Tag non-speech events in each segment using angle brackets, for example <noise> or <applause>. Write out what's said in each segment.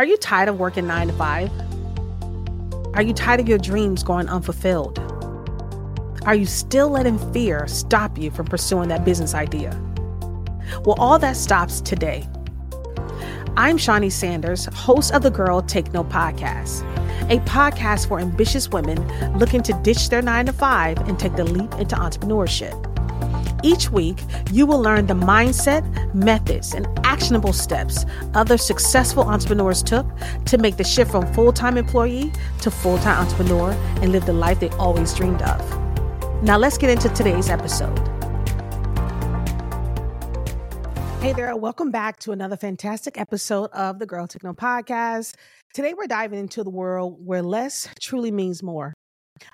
Are you tired of working nine to five? Are you tired of your dreams going unfulfilled? Are you still letting fear stop you from pursuing that business idea? Well, all that stops today. I'm Shaunie Sanders, host of the Girl Take Note podcast, a podcast for ambitious women looking to ditch their nine to five and take the leap into entrepreneurship. Each week, you will learn the mindset, methods, and actionable steps other successful entrepreneurs took to make the shift from full time employee to full time entrepreneur and live the life they always dreamed of. Now, let's get into today's episode. Hey there, welcome back to another fantastic episode of the Girl Take Note podcast. Today, we're diving into the world where less truly means more.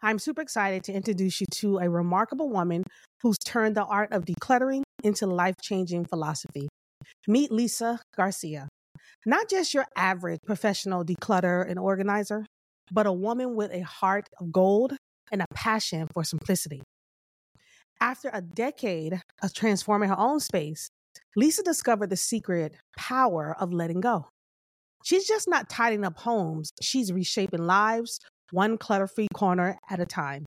I'm super excited to introduce you to a remarkable woman who's turned the art of decluttering into life changing philosophy. Meet Lisa Garcia. Not just your average professional declutter and organizer, but a woman with a heart of gold and a passion for simplicity. After a decade of transforming her own space, Lisa discovered the secret power of letting go. She's just not tidying up homes, she's reshaping lives, one clutter free corner at a time.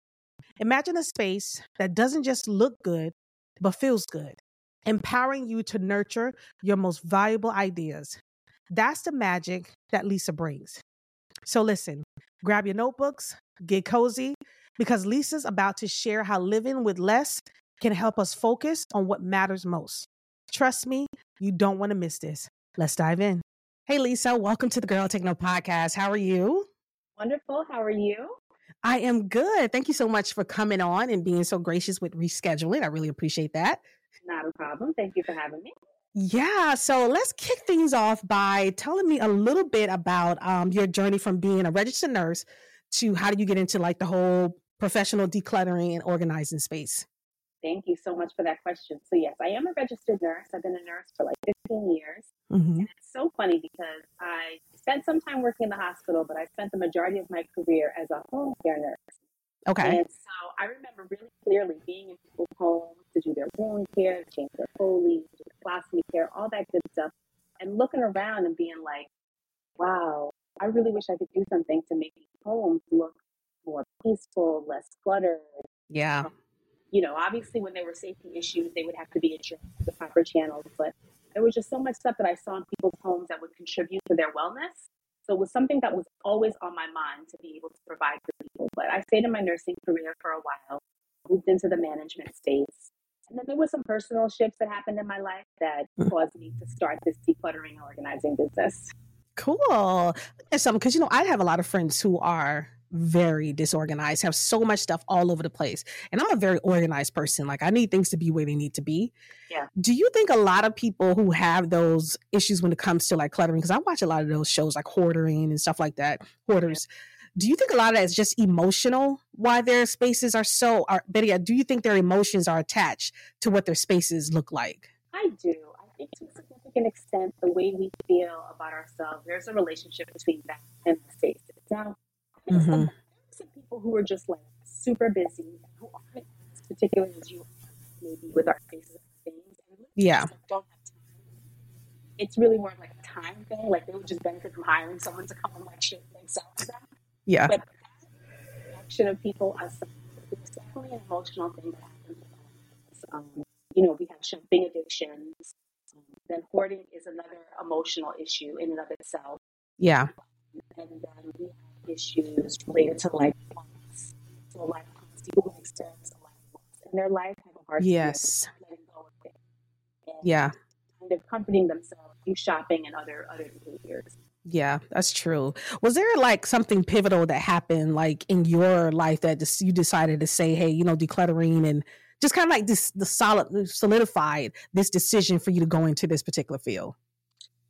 Imagine a space that doesn't just look good, but feels good, empowering you to nurture your most valuable ideas. That's the magic that Lisa brings. So, listen, grab your notebooks, get cozy, because Lisa's about to share how living with less can help us focus on what matters most. Trust me, you don't want to miss this. Let's dive in. Hey, Lisa, welcome to the Girl Take Note podcast. How are you? Wonderful. How are you? I am good. Thank you so much for coming on and being so gracious with rescheduling. I really appreciate that. Not a problem. Thank you for having me. Yeah, so let's kick things off by telling me a little bit about um, your journey from being a registered nurse to how do you get into like the whole professional decluttering and organizing space. Thank you so much for that question. So yes, I am a registered nurse. I've been a nurse for like 15 years. Mm-hmm. And it's so funny because I spent some time working in the hospital, but I spent the majority of my career as a home care nurse. Okay. And so I remember really clearly being in people's homes to do their wound care, change their Foley, do the colostomy care, all that good stuff, and looking around and being like, wow, I really wish I could do something to make these homes look more peaceful, less cluttered. Yeah. Um, you know, obviously when there were safety issues, they would have to be addressed the proper channels. But there was just so much stuff that I saw in people's homes that would contribute to their wellness. So it was something that was always on my mind to be able to provide for people. But I stayed in my nursing career for a while, moved into the management space. And then there were some personal shifts that happened in my life that mm. caused me to start this decluttering organizing business. Cool. And some because you know I have a lot of friends who are very disorganized, have so much stuff all over the place. And I'm a very organized person. Like I need things to be where they need to be. Yeah. Do you think a lot of people who have those issues when it comes to like cluttering, because I watch a lot of those shows like hoarding and stuff like that, hoarders. Yeah. Do you think a lot of that is just emotional why their spaces are so are Betty, do you think their emotions are attached to what their spaces look like? I do. I think to a significant extent the way we feel about ourselves, there's a relationship between that and the space. Now Mm-hmm. Some, some people who are just like super busy, who aren't as particular as you, maybe with our faces and things. And yeah. Like, don't have time. It's really more like a time thing. Like they would just benefit from hiring someone to come and like ship things out. Yeah. But action of people as it's definitely an emotional thing that happens. Um, you know, we have shopping addictions. Um, then hoarding is another emotional issue in and of itself. Yeah. And then we issues related to life loss. So a lot of people who experience a life loss in their life have a hard yes. time letting go of it. And yeah. Kind of comforting themselves through shopping and other other behaviors. Yeah, that's true. Was there like something pivotal that happened like in your life that just, you decided to say, hey, you know, decluttering and just kind of like this the solid solidified this decision for you to go into this particular field?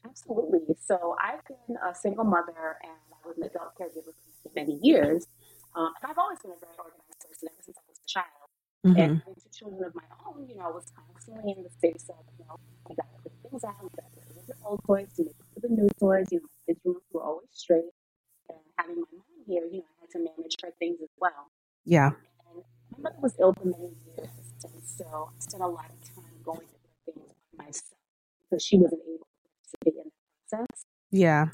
Absolutely. So I've been a single mother and was an adult caregiver for many years. Um, and I've always been a very organized person ever since I was a child. Mm-hmm. And having two children of my own, you know, I was constantly in the space of, you know, we got to put things out, we got to put the old toys to make for the new toys. You know, kids' rooms were always straight. And having my mom here, you know, I had to manage her things as well. Yeah. And my mother was ill for many years. And so I spent a lot of time going through things by myself because she wasn't able to participate in the process. Yeah.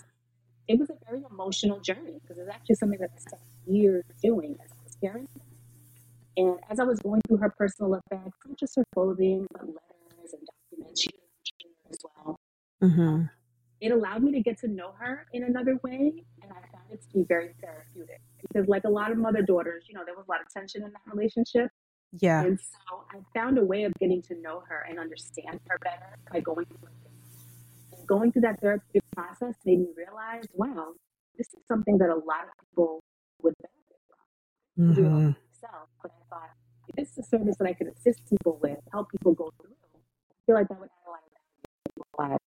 It was a very emotional journey because it's actually something that I spent years doing as I was caring. And as I was going through her personal effects, not just her clothing, but letters and documents, she was as well. Mm-hmm. It allowed me to get to know her in another way, and I found it to be very therapeutic. Because, like a lot of mother daughters, you know, there was a lot of tension in that relationship. Yeah. And so I found a way of getting to know her and understand her better by going through going through that therapeutic process made me realize, wow, this is something that a lot of people would benefit from. Mm-hmm. Myself, but I thought, if this is a service that I could assist people with, help people go through, I feel like that would add a lot of value to lives.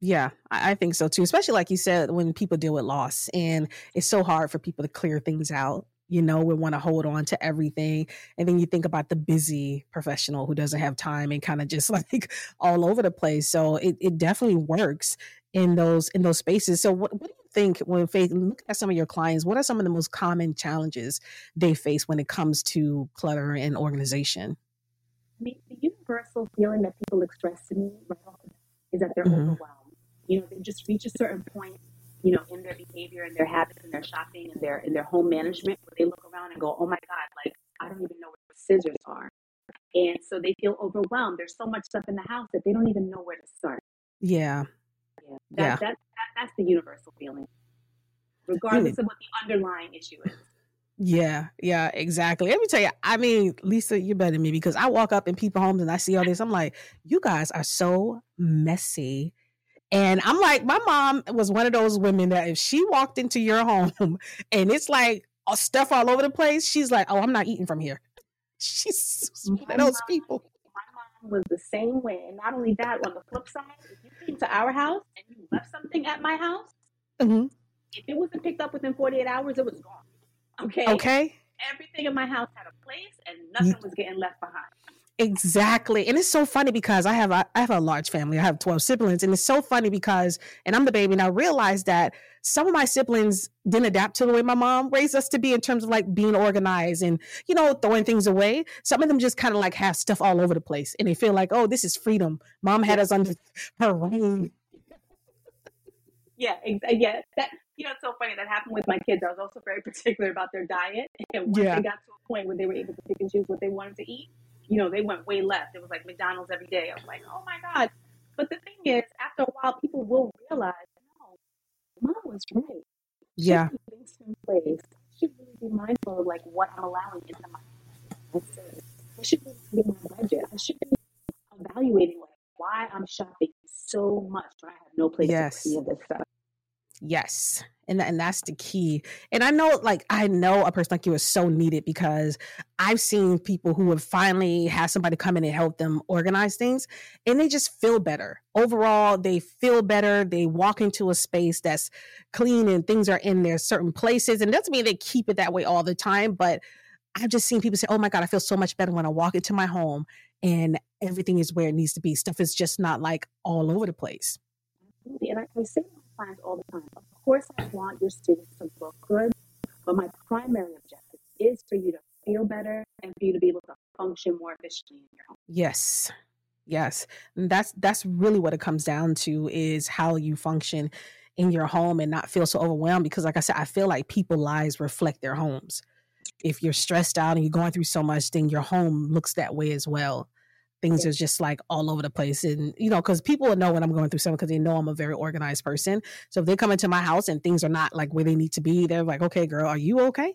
Yeah, I think so too. Especially like you said, when people deal with loss, and it's so hard for people to clear things out you know, we want to hold on to everything. And then you think about the busy professional who doesn't have time and kind of just <laughs> like all over the place. So it, it definitely works in those in those spaces. So what, what do you think when Faith look at some of your clients, what are some of the most common challenges they face when it comes to clutter and organization? I mean, the universal feeling that people express to me right off is that they're mm-hmm. overwhelmed. You know, they just reach a certain point you know, in their behavior and their habits and their shopping and their in their home management where they look around and go, Oh my God, like I don't even know where the scissors are. And so they feel overwhelmed. There's so much stuff in the house that they don't even know where to start. Yeah. Yeah. That, yeah. That, that, that's the universal feeling, regardless of what the underlying issue is. Yeah, yeah, exactly. Let me tell you, I mean, Lisa, you're better than me because I walk up in people homes and I see all this. I'm like, you guys are so messy and I'm like, my mom was one of those women that if she walked into your home <laughs> and it's like stuff all over the place, she's like, oh, I'm not eating from here. <laughs> She's one of those people. My mom was the same way. And not only that, on the flip side, if you came to our house and you left something at my house, mm-hmm. if it wasn't picked up within 48 hours, it was gone. Okay. Okay. Everything in my house had a place and nothing was getting left behind. Exactly. And it's so funny because I have a, I have a large family. I have 12 siblings and it's so funny because and I'm the baby and I realized that some of my siblings didn't adapt to the way my mom raised us to be in terms of like being organized and you know throwing things away. Some of them just kind of like have stuff all over the place and they feel like, "Oh, this is freedom. Mom had us under <laughs> her reign." Yeah, uh, yeah. That you know, it's so funny that happened with my kids. I was also very <laughs> particular about their diet, and once yeah. they got to a point where they were able to pick and choose what they wanted to eat, you know, they went way left. It was like McDonald's every day. I was like, oh my God. But the thing is, after a while, people will realize, no, mom was right. She yeah. Things in place. I should really be mindful of like what I'm allowing into my I should be my budget. I should be evaluating like why I'm shopping so much when I have no place yes. to see this stuff. Yes. And, and that's the key. And I know, like, I know a person like you is so needed because I've seen people who have finally had somebody come in and help them organize things and they just feel better. Overall, they feel better. They walk into a space that's clean and things are in their certain places. And doesn't mean they keep it that way all the time, but I've just seen people say, oh my God, I feel so much better when I walk into my home and everything is where it needs to be. Stuff is just not like all over the place. And I, I say all the time. Of course, I want your students to look good, but my primary objective is for you to feel better and for you to be able to function more efficiently in your home. Yes. Yes. And that's that's really what it comes down to is how you function in your home and not feel so overwhelmed because like I said, I feel like people lives reflect their homes. If you're stressed out and you're going through so much, then your home looks that way as well things yeah. are just like all over the place and you know because people will know when i'm going through something because they know i'm a very organized person so if they come into my house and things are not like where they need to be they're like okay girl are you okay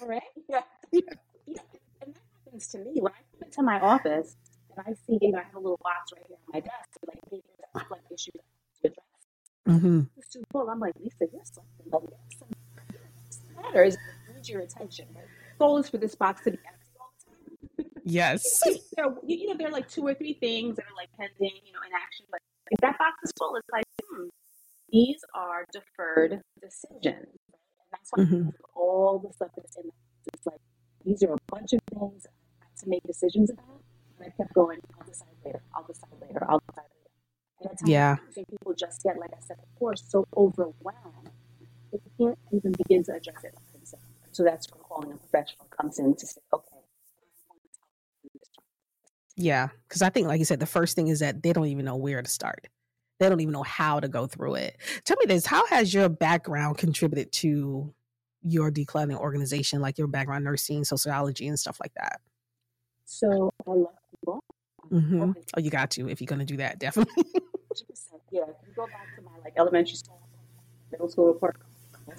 all right <laughs> yeah. yeah. and that happens to me when i come into my office and i see you know i have a little box right here on my desk with like papers that look like issues to address mm-hmm. it's too full i'm like lisa you're something this matters needs your attention right? goal is for this box to be empty Yes. So, you know, there are like two or three things that are like pending, you know, in action. But if that box is full, it's like, hmm, these are deferred decisions. And that's why mm-hmm. all the stuff that's in it's like these are a bunch of things I have to make decisions about. And I kept going, I'll decide later, I'll decide later, I'll decide later. And yeah. I think people just get, like I said before, so overwhelmed they can't even begin to address it themselves. So that's where calling a professional comes in to say, okay, yeah, because I think, like you said, the first thing is that they don't even know where to start. they don't even know how to go through it. Tell me this: How has your background contributed to your decluttering organization, like your background nursing, sociology, and stuff like that? So I love people. Mm-hmm. Oh, you got to if you're going to do that, definitely. <laughs> yeah, if you go back to my like elementary school, middle school report, <laughs>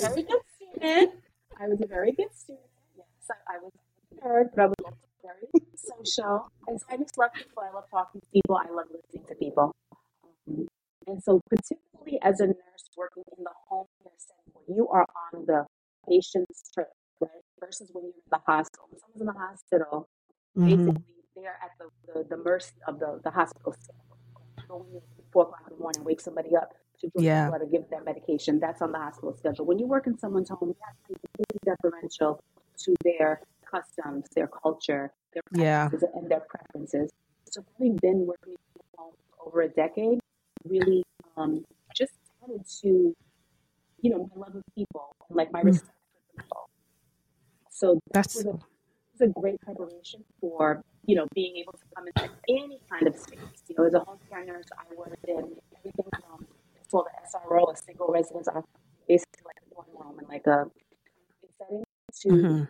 very good student. I was a very good student. Yes, I, I was a nerd, but I was also very social. And so I just love people. I love talking to people. I love listening to people. Um, and so, particularly as a nurse working in the home care setting, where you are on the patient's trip, right? Versus when you're in the hospital. When someone's in the hospital, mm-hmm. basically they are at the, the, the, mercy of the, the hospital staff. So when four o'clock in the morning, wake somebody up to draw yeah. blood or give them medication. That's on the hospital schedule. When you work in someone's home, you have to be deferential to their customs, their culture, their practices, yeah. and their preferences. So having been working for over a decade, really um, just added to, you know, my love of people and like my mm. respect for people. So that's was a, was a great preparation for you know being able to come into any kind of space. You know, as a home care nurse, I worked in everything from called the SRO, a single residence, basically like a dorm room and like a setting, to mm-hmm.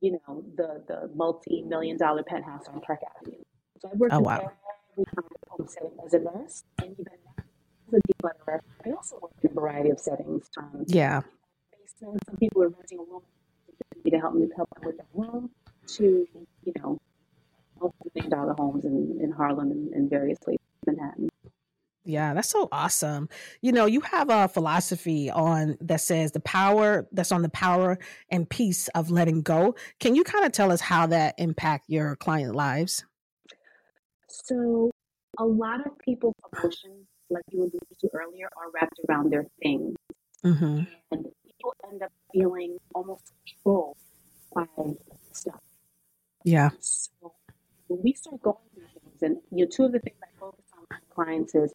you know the the multi million dollar penthouse on Park Avenue. So I worked oh, in wow. every kind of home setting as a nurse, and even as a declutterer, I also worked in a variety of settings. Um, yeah. Basement. Some people were renting a room to help me help them with their room. To you know, multi-million dollar homes in, in Harlem and, and various places in Manhattan. Yeah, that's so awesome. You know, you have a philosophy on that says the power that's on the power and peace of letting go. Can you kind of tell us how that impact your client lives? So, a lot of people's emotions, like you alluded to earlier, are wrapped around their things, mm-hmm. and people end up feeling almost controlled by stuff. Yeah. So when we start going through things, and you know, two of the things I focus on with clients is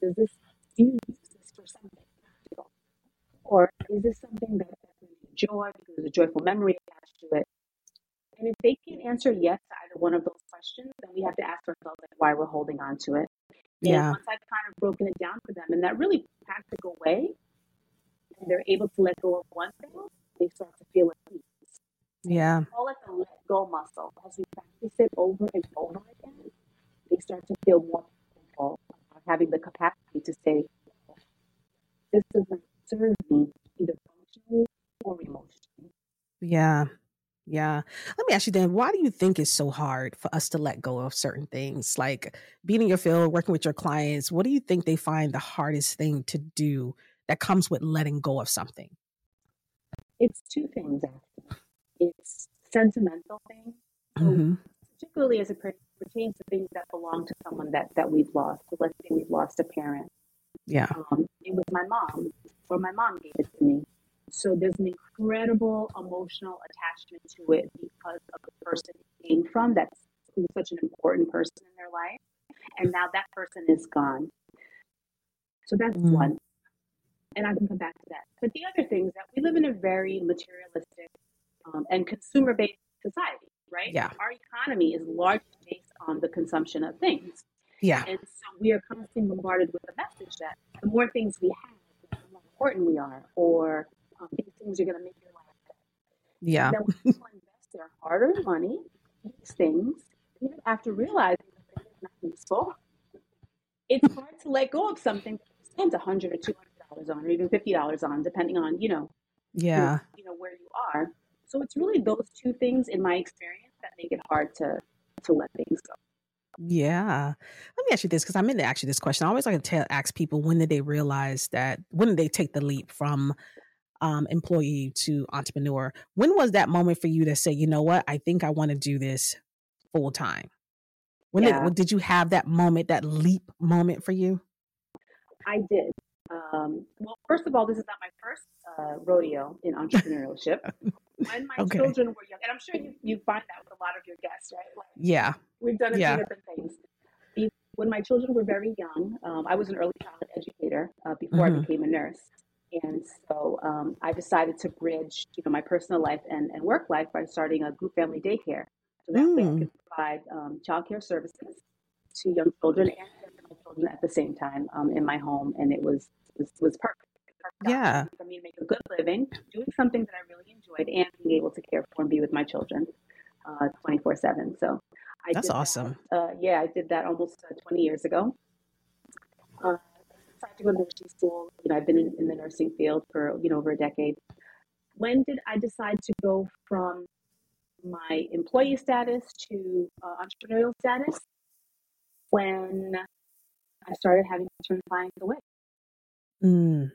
does this do you use this for something practical? or is this something that brings joy because there's a joyful memory attached to it? And if they can answer yes to either one of those questions, then we have to ask ourselves like, why we're holding on to it. And yeah. once I've kind of broken it down for them in that really practical way, and they're able to let go of one thing, they start to feel at peace. Yeah. Call it the let go muscle. As we practice it over and over again, they start to feel more having the capacity to say, this doesn't serve me either functionally or emotionally. Yeah. Yeah. Let me ask you then, why do you think it's so hard for us to let go of certain things? Like being in your field, working with your clients, what do you think they find the hardest thing to do that comes with letting go of something? It's two things, actually. It's sentimental things. Mm-hmm. Particularly as it pertains to things that belong to someone that, that we've lost. So let's say we've lost a parent. Yeah. Um, it was my mom, or my mom gave it to me. So there's an incredible emotional attachment to it because of the person it came from. That's who's such an important person in their life, and now that person is gone. So that's mm. one, and I can come back to that. But the other thing is that we live in a very materialistic um, and consumer-based society right? Yeah. Our economy is largely based on the consumption of things. Yeah. And so we are constantly bombarded with the message that the more things we have, the more important we are, or um, these things are going to make your life better. Yeah. Then people invest their hard earned money in these things, even after realizing that they're not useful, it's hard to let go of something that you spent a hundred or two hundred dollars on, or even fifty dollars on, depending on you know, yeah, you know where you are. So it's really those two things in my experience that make it hard to to let things go. Yeah. Let me ask you this because I'm into actually this question. I always like to tell, ask people when did they realize that, when did they take the leap from um, employee to entrepreneur? When was that moment for you to say, you know what, I think I want to do this full time? When yeah. did, did you have that moment, that leap moment for you? I did. Um, well, first of all, this is not my first uh, rodeo in entrepreneurship. <laughs> when my okay. children were young, and I'm sure you, you find that with a lot of your guests, right? Like, yeah. We've done a yeah. few different things. When my children were very young, um, I was an early childhood educator uh, before mm-hmm. I became a nurse. And so um, I decided to bridge, you know, my personal life and, and work life by starting a group family daycare. So that mm. way I mm. could provide um, childcare services to young children and my children at the same time um, in my home, and it was was, was perfect. Yeah, for me to make a good living, doing something that I really enjoyed, and being able to care for and be with my children uh, twenty four seven. So I that's awesome. That, uh, yeah, I did that almost uh, twenty years ago. Uh, decided to go to nursing school. You know, I've been in, in the nursing field for you know over a decade. When did I decide to go from my employee status to uh, entrepreneurial status? When I started having to turn clients away. Mm.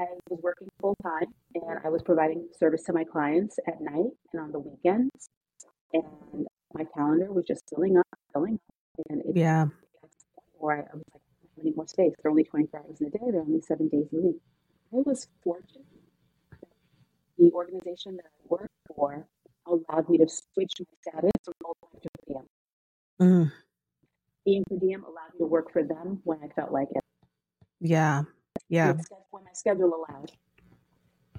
I was working full time and I was providing service to my clients at night and on the weekends. And my calendar was just filling up, filling up. And it yeah. Or I, I was like, I need more space. They're only 24 hours in a day, they're only seven days a week. I was fortunate the organization that I work for allowed me to switch my status from full time to per diem. Mm. Being per diem allowed me to work for them when I felt like it. Yeah, yeah. My schedule allowed.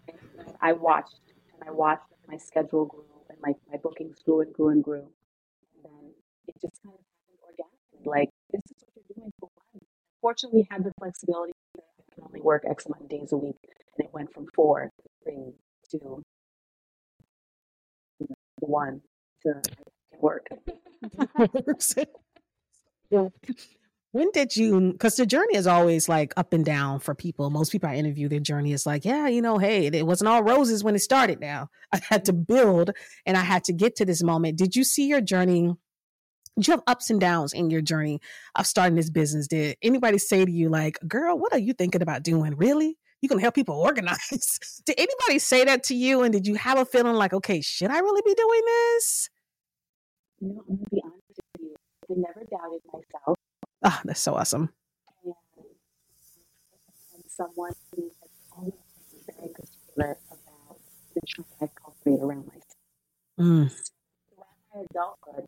And I watched and I watched my schedule grew and my, my bookings grew and grew and grew. And then it just kind of happened organically. Like, this is what you're doing for fun. Fortunately, had the flexibility that I can only work X amount of days a week. And it went from four to three to one to work. <laughs> When did you? Because the journey is always like up and down for people. Most people I interview, their journey is like, yeah, you know, hey, it wasn't all roses when it started. Now <laughs> I had to build, and I had to get to this moment. Did you see your journey? Did you have ups and downs in your journey of starting this business? Did anybody say to you, like, girl, what are you thinking about doing? Really? you can help people <laughs> organize. did anybody say that to you? And did you have a feeling like, okay, should I really be doing this? No, I'm gonna be honest with you. I never doubted myself. Ah, oh, that's so awesome. And, and someone who has always been very particular about the truth I cultivate around myself. Mm. My adulthood,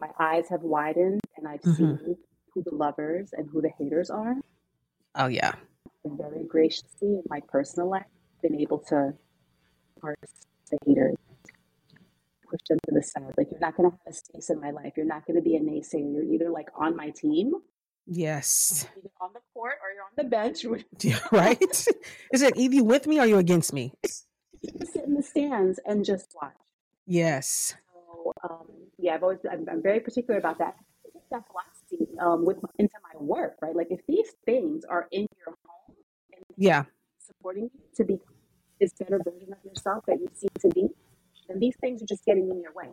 my eyes have widened and I've mm-hmm. seen who the lovers and who the haters are. Oh yeah very graciously in my personal life been able to parse the haters, push into the side. Like you're not going to have a space in my life. You're not going to be a naysayer. You're either like on my team. Yes. Either on the court or you're on the bench. <laughs> yeah, right? <laughs> Is it either with me or you against me? <laughs> You sit in the stands and just watch. Yes. So, um, yeah, I've always I'm, I'm very particular about that. That philosophy um, with into my work, right? Like if these things are in your home, yeah supporting you to be this better version of yourself that you seem to be then these things are just getting in your way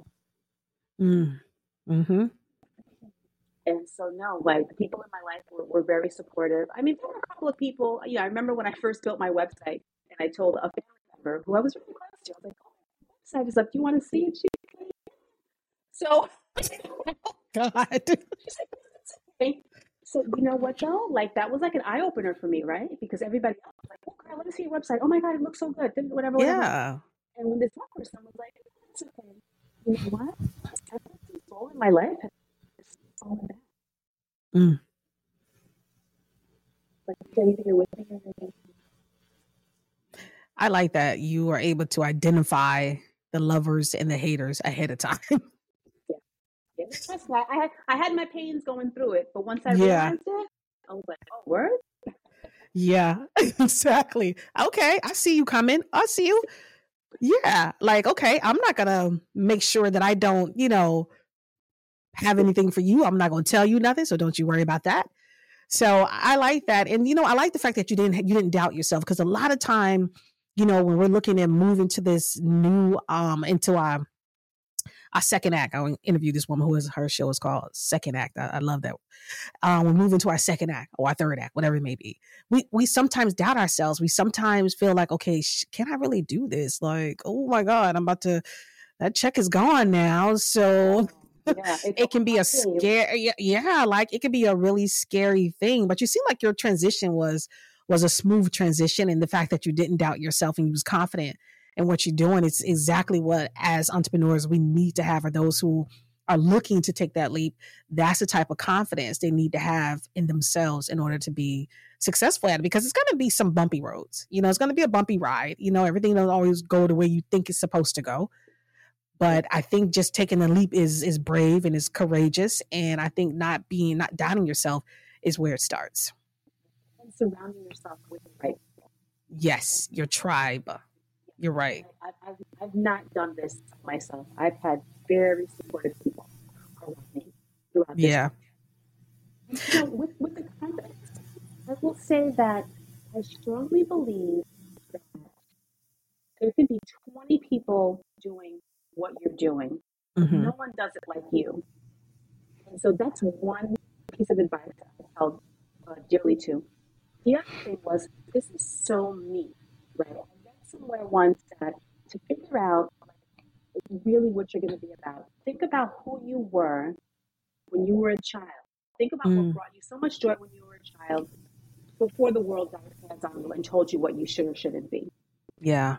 mm. mm-hmm and so no like the people in my life were, were very supportive i mean there were a couple of people yeah i remember when i first built my website and i told a family member who i was really close to i was like oh, website is up do you want to see it she so <laughs> god <laughs> she's like, so you know what though? Like that was like an eye opener for me, right? Because everybody else was like, "Oh girl, let me see your website. Oh my god, it looks so good." Whatever, whatever. Yeah. And when this one person was like, "It's okay," you know what? This soul in my life has fallen down. Mm. Like you're with me or I like that you are able to identify the lovers and the haters ahead of time. <laughs> Trust me, I had I had my pains going through it, but once I yeah. realized it, I was like, "Oh, word." Yeah, <laughs> exactly. Okay, I see you coming. I see you. Yeah, like okay, I'm not gonna make sure that I don't, you know, have anything for you. I'm not gonna tell you nothing, so don't you worry about that. So I like that, and you know, I like the fact that you didn't you didn't doubt yourself because a lot of time, you know, when we're looking at moving to this new um into our our second act. I interviewed this woman who is her show is called Second Act. I, I love that. Um, we're moving to our second act or our third act, whatever it may be. We we sometimes doubt ourselves. We sometimes feel like, okay, sh- can I really do this? Like, oh my god, I'm about to. That check is gone now, so. Yeah, <laughs> it can be a scary yeah like it can be a really scary thing but you seem like your transition was was a smooth transition and the fact that you didn't doubt yourself and you was confident and what you're doing is exactly what as entrepreneurs we need to have for those who are looking to take that leap that's the type of confidence they need to have in themselves in order to be successful at it because it's going to be some bumpy roads you know it's going to be a bumpy ride you know everything doesn't always go the way you think it's supposed to go but I think just taking the leap is is brave and is courageous. And I think not being not doubting yourself is where it starts. And surrounding yourself with the right people. Yes, your tribe. You're right. I've, I've, I've not done this myself. I've had very supportive people around me throughout this. Yeah. So with, with the confidence, I will say that I strongly believe that there can be 20 people doing what you're doing. Mhm. No one does it like you. And so that's one piece of advice I held uh, dearly to. The other thing was, this is so me, right? Somewhere once that to figure out really what you're going to be about, think about who you were when you were a child. Think about Mm. what brought you so much joy when you were a child before the world got its hands on you and told you what you should or shouldn't be. Yeah.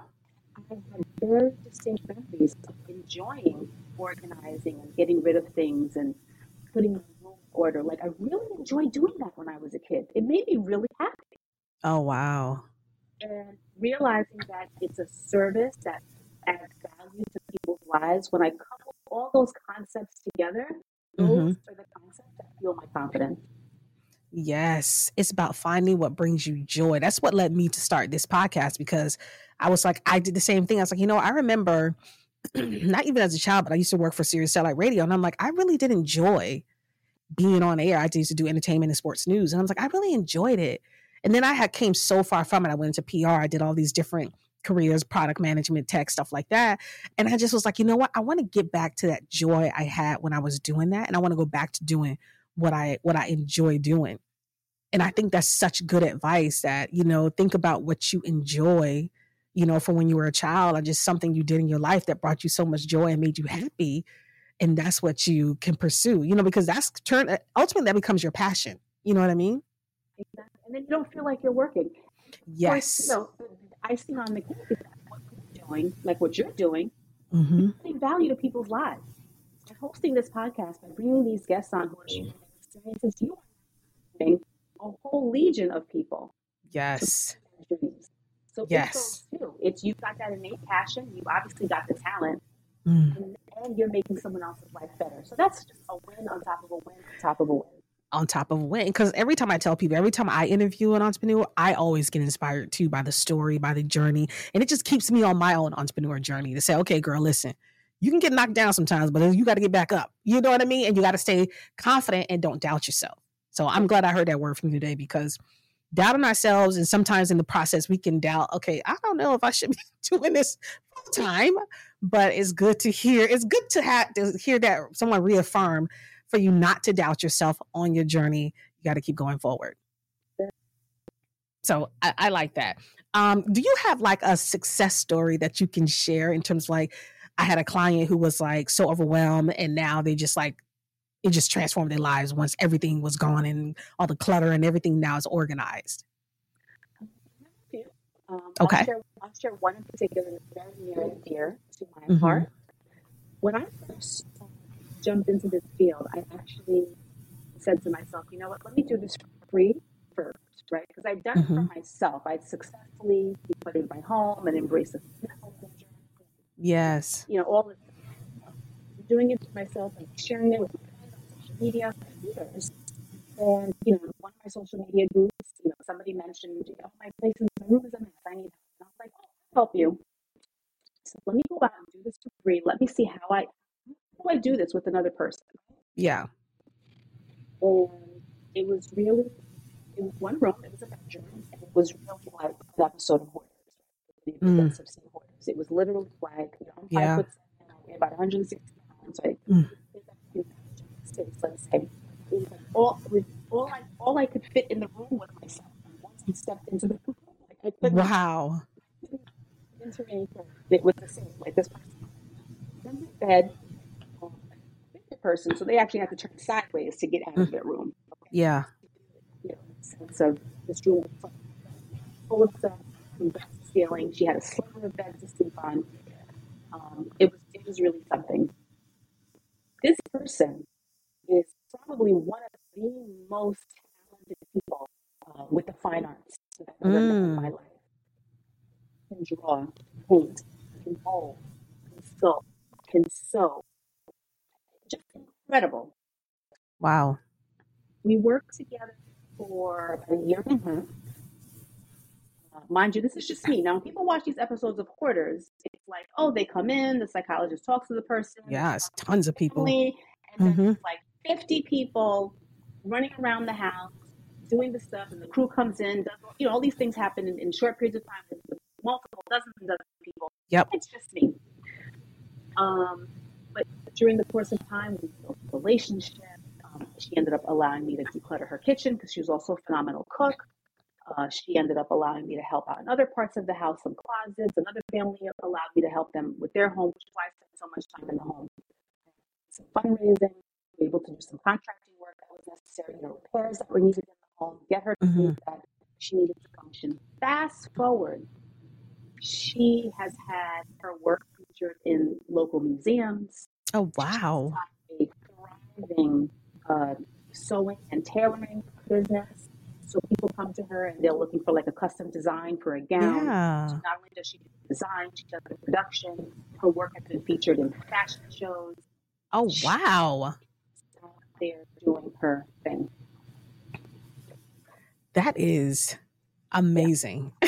I had very distinct memories of enjoying organizing and getting rid of things and putting in order. Like I really enjoyed doing that when I was a kid. It made me really happy. Oh wow. And realizing that it's a service that adds value to people's lives, when I couple all those concepts together, those Mhm. are the concepts that fuel my confidence. Yes, it's about finding what brings you joy. That's what led me to start this podcast because I was like, I did the same thing. I was like, you know, I remember <clears throat> not even as a child, but I used to work for Sirius Satellite Radio, and I'm like, I really did enjoy being on air. I used to do entertainment and sports news, and I was like, I really enjoyed it. And then I had came so far from it. I went into PR. I did all these different careers, product management, tech, stuff like that. And I just was like, you know what? I want to get back to that joy I had when I was doing that, and I want to go back to doing what I what I enjoy doing. And I think that's such good advice that, you know, think about what you enjoy, you know, from when you were a child or just something you did in your life that brought you so much joy and made you happy. And that's what you can pursue, you know, because that's turn ultimately that becomes your passion. You know what I mean? And then you don't feel like you're working. Yes. Or, you know, the icing on the cake is that what you're doing, like what you're doing, hmm adding value to people's lives. By hosting this podcast, by bringing these guests on who are sharing their experiences, you are helping a whole legion of people Yes. So Yes. it's those. It's you've got that innate passion, you've obviously got the talent, Mm. and, and you're making someone else's life better. So that's just a win on top of a win on top of a win. On top of win. Because every time I tell people, every time I interview an entrepreneur, I always get inspired too by the story, by the journey. And it just keeps me on my own entrepreneur journey to say, okay, girl, listen, you can get knocked down sometimes, but you got to get back up. You know what I mean? And you got to stay confident and don't doubt yourself. So I'm glad I heard that word from you today because doubting ourselves and sometimes in the process we can doubt, okay, I don't know if I should be <laughs> doing this full time, but it's good to hear. It's good to have to hear that someone reaffirm for you not to doubt yourself on your journey. You got to keep going forward. So I, I like that. Um, do you have like a success story that you can share in terms of like, I had a client who was like so overwhelmed and now they just like, it just transformed their lives once everything was gone and all the clutter and everything now is organized. Um, Okay. I'll share, I'll share one in particular that's very near and dear to my Mhm. heart. When I first jumped into this field, I actually said to myself, you know what, let me do this for free first, right? Because I've done it Mhm. for myself. I've successfully put in my home and embraced the Yes. you know, all this. Doing it for myself and sharing it with my friends on social media for years. And, you know, one of my social media groups, you know, somebody mentioned, oh, my place in my room is a mess. I need help. And I was like, oh, I'll help you. So let me go out and do this for free. Let me see how I, do I do this with another person? Yeah. And it was really, it was one room, it was a bedroom, and it was really like an episode of Hoarders. The Mm. events Hoarders. It was literally like, you know, Yeah. foot seven, I weigh about 160 pounds, right? Mm. Space, let's say. Like all, it all, I, all I could fit in the room was myself. And once I stepped into the room, like I couldn't Wow. enter any further. It was the same, like this person. Then the bed, bigger person, so they actually had to turn sideways to get out of their room. Okay? Yeah. you know, sense of this room full- of stuff from bed to ceiling. She had a sliver of bed to sleep on. Um, it was it was really something. This person is probably one of the most talented people uh, with the fine arts that I've ever met in my Mm. life. Can draw, paint, can mold, can sculpt, can sew. Incredible. Wow. We worked together for a year and a half. Uh, mind you, this is just me. Now, when people watch these episodes of Hoarders, it's like, oh, they come in, the psychologist talks to the person. Yes, tons of people. family, and then Mhm. it's like 50 people running around the house doing the stuff, and the crew comes in. Does, you know, all these things happen in, in short periods of time with, multiple dozens and dozens of people. Yep. It's just me. Um, during the course of time, we built a relationship. Um, she ended up allowing me to declutter her kitchen because she was also a phenomenal cook. Uh, she ended up allowing me to help out in other parts of the house, some closets. Another family allowed me to help them with their home, which is why I spent so much time in the home. Some fundraising, we able to do some contracting work that was necessary, you know, repairs that were needed in the home, get her the Mhm. that she needed to function. Fast forward, she has had her work featured in local museums, Oh, wow. a thriving uh, sewing and tailoring business. So people come to her and they're looking for like a custom design for a gown. Yeah. So not only does she do design, she does the production. Her work has been featured in fashion shows. Oh, wow. They're doing her thing. That is amazing. <laughs>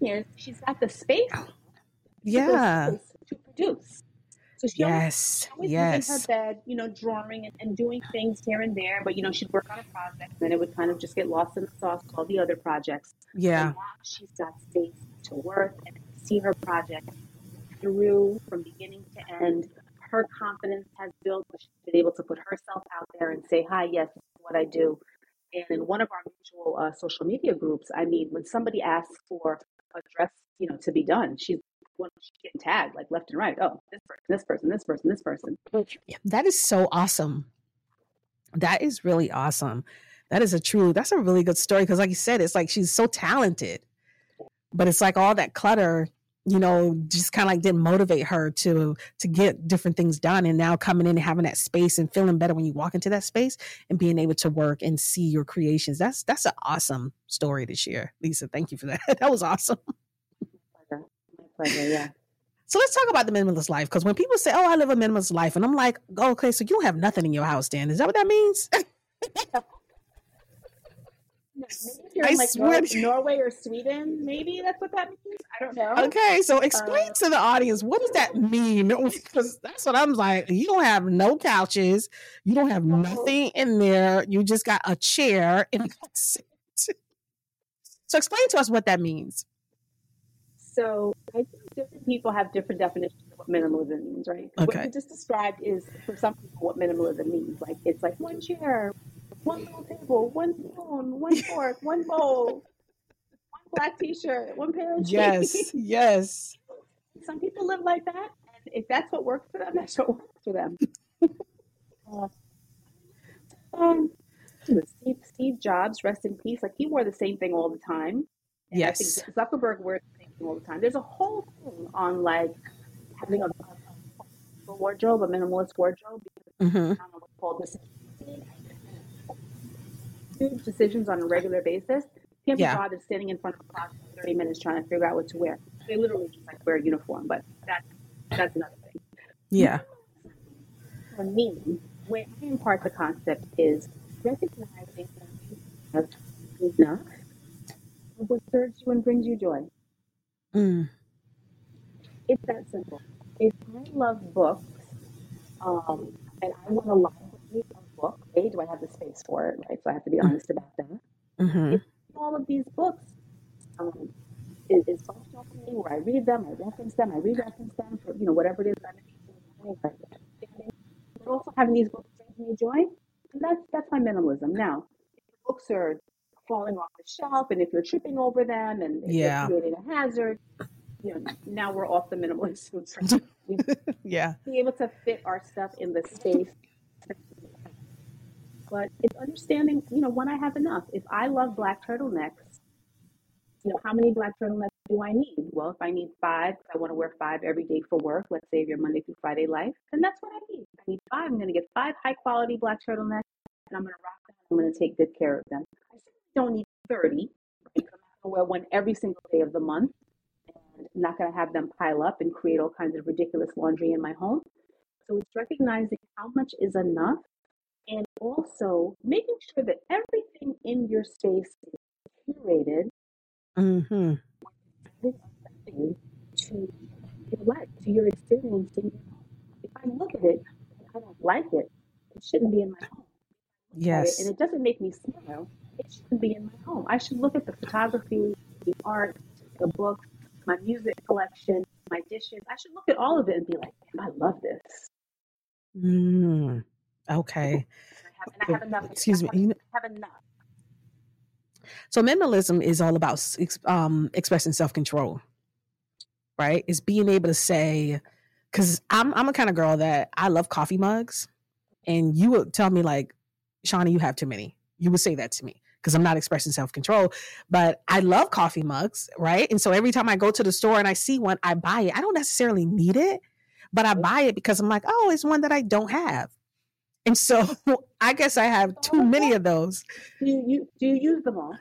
Here, she's got the space. Yeah. space produce. So she always Yes. was in her bed, you know, drawing and, and doing things here and there. But you know, she'd work on a project, and then it would kind of just get lost in the sauce with all the other projects. Yeah. And now she's got space to work and see her project through from beginning to end. Her confidence has built. She's been able to put herself out there and say, "Hi, yes, this is what I do." And in one of our mutual uh, social media groups, I mean, when somebody asks for a dress, you know, to be done, she's one she's getting tagged like left and right. Oh, this person, this person, this person, this person. Yeah, That is so awesome. That is really awesome. That is a true, that's a really good story because, like you said, it's like she's so talented, but it's like all that clutter, you know, just kind of like didn't motivate her to to get different things done. And now coming in and having that space and feeling better when you walk into that space and being able to work and see your creations. That's that's an awesome story to share, Lisa. Thank you for that. <laughs> that was awesome. Pleasure. Yeah. <laughs> So let's talk about the minimalist life because when people say, "Oh, I live a minimalist life," and I'm like, oh, "Okay, so you don't have nothing in your house, Dan? Is that what that means?" <laughs> Maybe if you're I in like swear Nor- to- Norway or Sweden, maybe that's what that means. I don't know. okay, so explain Uh, to the audience what does that mean? <laughs> Because that's what I'm like. You don't have no couches, you don't have No. nothing in there. You just got a chair, and that's it. So explain to us what that means. So I think different people have different definitions of what minimalism means, right? What Okay. you just described is for some people what minimalism means. Like it's like one chair, one little table, one spoon, one <laughs> fork, one bowl, one black t-shirt, one pair of jeans. Yes, <laughs> yes. Some people live like that, and if that's what works for them, <laughs> that's what works for them. Uh, um, Steve, Steve Jobs, rest in peace. Like he wore the same thing all the time. And I think Yes. Zuckerberg wears the same thing all the time. There's a whole thing on like having a, a wardrobe, a minimalist wardrobe. hmm know called. Huge decisions on a regular basis. Can't be Yeah. bothered standing in front of a closet for 30 minutes trying to figure out what to wear. They literally just like wear a uniform, but that's that's another thing. Yeah. For me, where I impart the concept is recognizing that you have enough of what serves you and brings you joy. Mm. It's that simple. If I love books, um, and I want a library of books, A, do I have the space for it, right? So I have to be honest about that. hmm All of these books um, is, is functional for me, where I read them, I reference them, I re-reference them for, you know, whatever it is I'm interested in learning, but also having these books bring me joy, and that's, that's my minimalism. Now, books are falling off the shelf, and if you're tripping over them, and if Yeah. you're creating a hazard, you know, now we're off the minimalist. <laughs> we <laughs> Yeah. be able to fit our stuff in the space. But it's understanding, you know, when I have enough. If I love black turtlenecks, you know, how many black turtlenecks do I need? Well, if I need five, I want to wear five every day for work. Let's say your Monday through Friday life, then that's what I need. I need five. I'm going to get five high quality black turtlenecks, and I'm going to rock them. I'm going to take good care of them. Don't need 30. Right? I'm not going to wear one every single day of the month. I'm not going to have them pile up and create all kinds of ridiculous laundry in my home. So it's recognizing how much is enough and also making sure that everything in your space is curated Mm-hmm. to your life, to your experience in your. If I look at it I don't like it, it shouldn't be in my home. Yes. And it doesn't make me smile, it shouldn't be in my home. I should look at the photography, the art, the books, my music collection, my dishes. I should look at all of it and be like, I love this. Mm, okay. And I have, I have enough. Excuse me. You know, I have enough. so minimalism is all about um, expressing self control, right? It's being able to say, because I'm I'm a kind of girl that I love coffee mugs, and you would tell me like, Shaunie, you have too many. You would say that to me because I'm not expressing self control. But I love coffee mugs, right? And so every time I go to the store and I see one, I buy it. I don't necessarily need it, but I buy it because I'm like, oh, it's one that I don't have. And so <laughs> I guess I have too oh, many of those. Do you, you do you use them all?